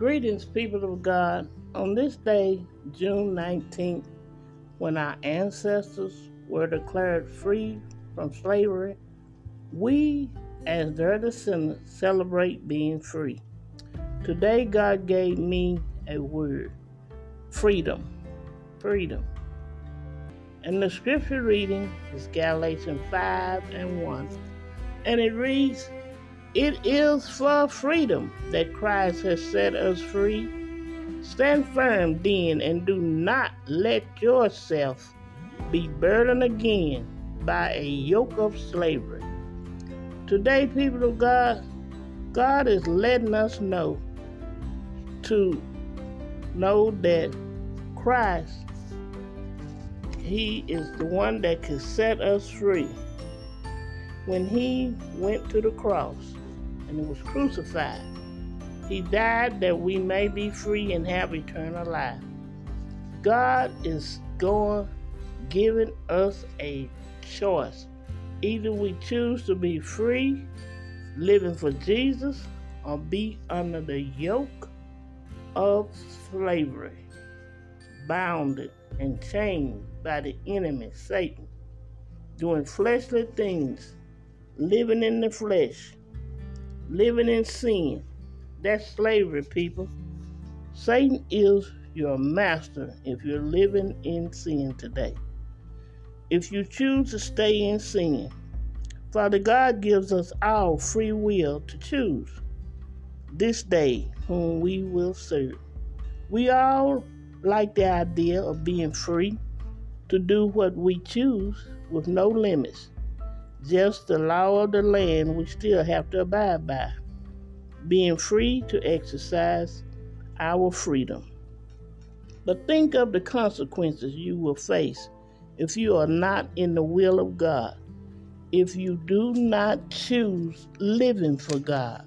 Greetings, people of God. On this day, June 19th, when our ancestors were declared free from slavery, we, as their descendants, celebrate being free. Today, God gave me a word freedom. Freedom. And the scripture reading is Galatians 5 and 1. And it reads, it is for freedom that Christ has set us free. Stand firm then and do not let yourself be burdened again by a yoke of slavery. Today, people of God, God is letting us know to know that Christ, He is the one that can set us free. When He went to the cross, and was crucified. He died that we may be free and have eternal life. God is going giving us a choice. Either we choose to be free, living for Jesus, or be under the yoke of slavery, bounded and chained by the enemy, Satan, doing fleshly things, living in the flesh, living in sin. That's slavery, people. Satan is your master if you're living in sin today. If you choose to stay in sin, Father God gives us our free will to choose this day whom we will serve. We all like the idea of being free to do what we choose with no limits just the law of the land we still have to abide by, being free to exercise our freedom. But think of the consequences you will face if you are not in the will of God, if you do not choose living for God.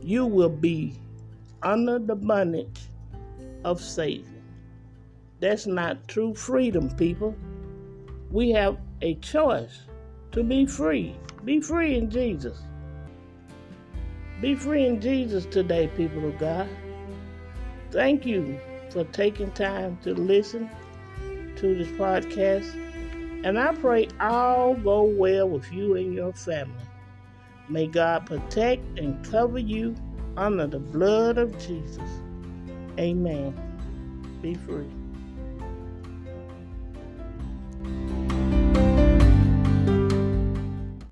You will be under the bondage of Satan. That's not true freedom, people. We have a choice to be free. Be free in Jesus. Be free in Jesus today, people of God. Thank you for taking time to listen to this podcast. And I pray all go well with you and your family. May God protect and cover you under the blood of Jesus. Amen. Be free.